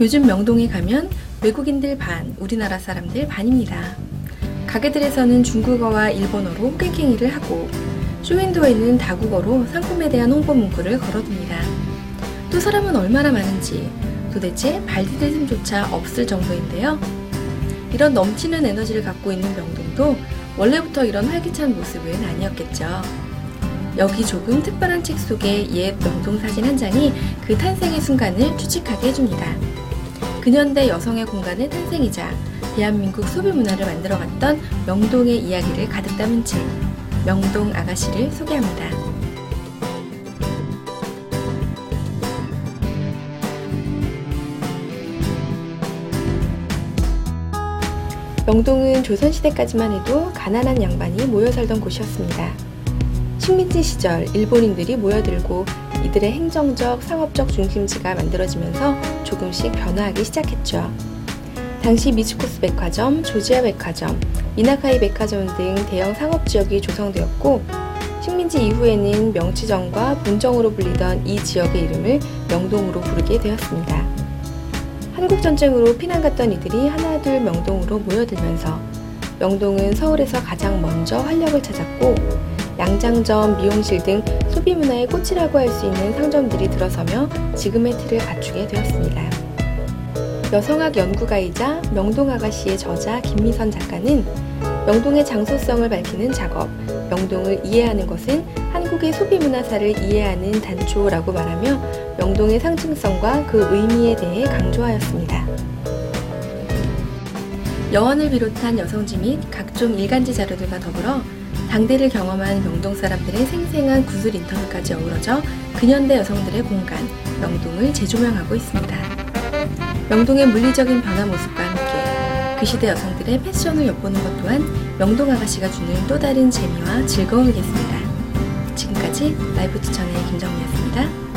요즘 명동에 가면 외국인들 반, 우리나라 사람들 반입니다. 가게들에서는 중국어와 일본어로 깽깽이를 하고 쇼윈도에는 다국어로 상품에 대한 홍보 문구를 걸어둡니다. 또 사람은 얼마나 많은지 도대체 발 디딜 틈조차 없을 정도인데요. 이런 넘치는 에너지를 갖고 있는 명동도 원래부터 이런 활기찬 모습은 아니었겠죠. 여기 조금 특별한 책 속의 옛 명동 사진 한 장이 그 탄생의 순간을 추측하게 해줍니다. 근현대 여성의 공간의 탄생이자 대한민국 소비 문화를 만들어갔던 명동의 이야기를 가득 담은 책, 명동 아가씨를 소개합니다. 명동은 조선시대까지만 해도 가난한 양반이 모여 살던 곳이었습니다. 식민지 시절 일본인들이 모여들고 이들의 행정적, 상업적 중심지가 만들어지면서 조금씩 변화하기 시작했죠. 당시 미츠코스 백화점, 조지아 백화점, 미나카이 백화점 등 대형 상업 지역이 조성되었고, 식민지 이후에는 명치정과 본정으로 불리던 이 지역의 이름을 명동으로 부르게 되었습니다. 한국 전쟁으로 피난 갔던 이들이 하나둘 명동으로 모여들면서 명동은 서울에서 가장 먼저 활력을 찾았고 양장점, 미용실 등 소비 문화의 꽃이라고 할 수 있는 상점들이 들어서며 지금의 틀을 갖추게 되었습니다. 여성학 연구가이자 명동 아가씨의 저자 김미선 작가는 명동의 장소성을 밝히는 작업, 명동을 이해하는 것은 한국의 소비 문화사를 이해하는 단초라고 말하며 명동의 상징성과 그 의미에 대해 강조하였습니다. 여원을 비롯한 여성지 및 각종 일간지 자료들과 더불어 당대를 경험한 명동 사람들의 생생한 구술 인터뷰까지 어우러져 근현대 여성들의 공간, 명동을 재조명하고 있습니다. 명동의 물리적인 변화 모습과 함께 그 시대 여성들의 패션을 엿보는 것 또한 명동 아가씨가 주는 또 다른 재미와 즐거움이겠습니다. 지금까지 라이브 추천의 김정미였습니다.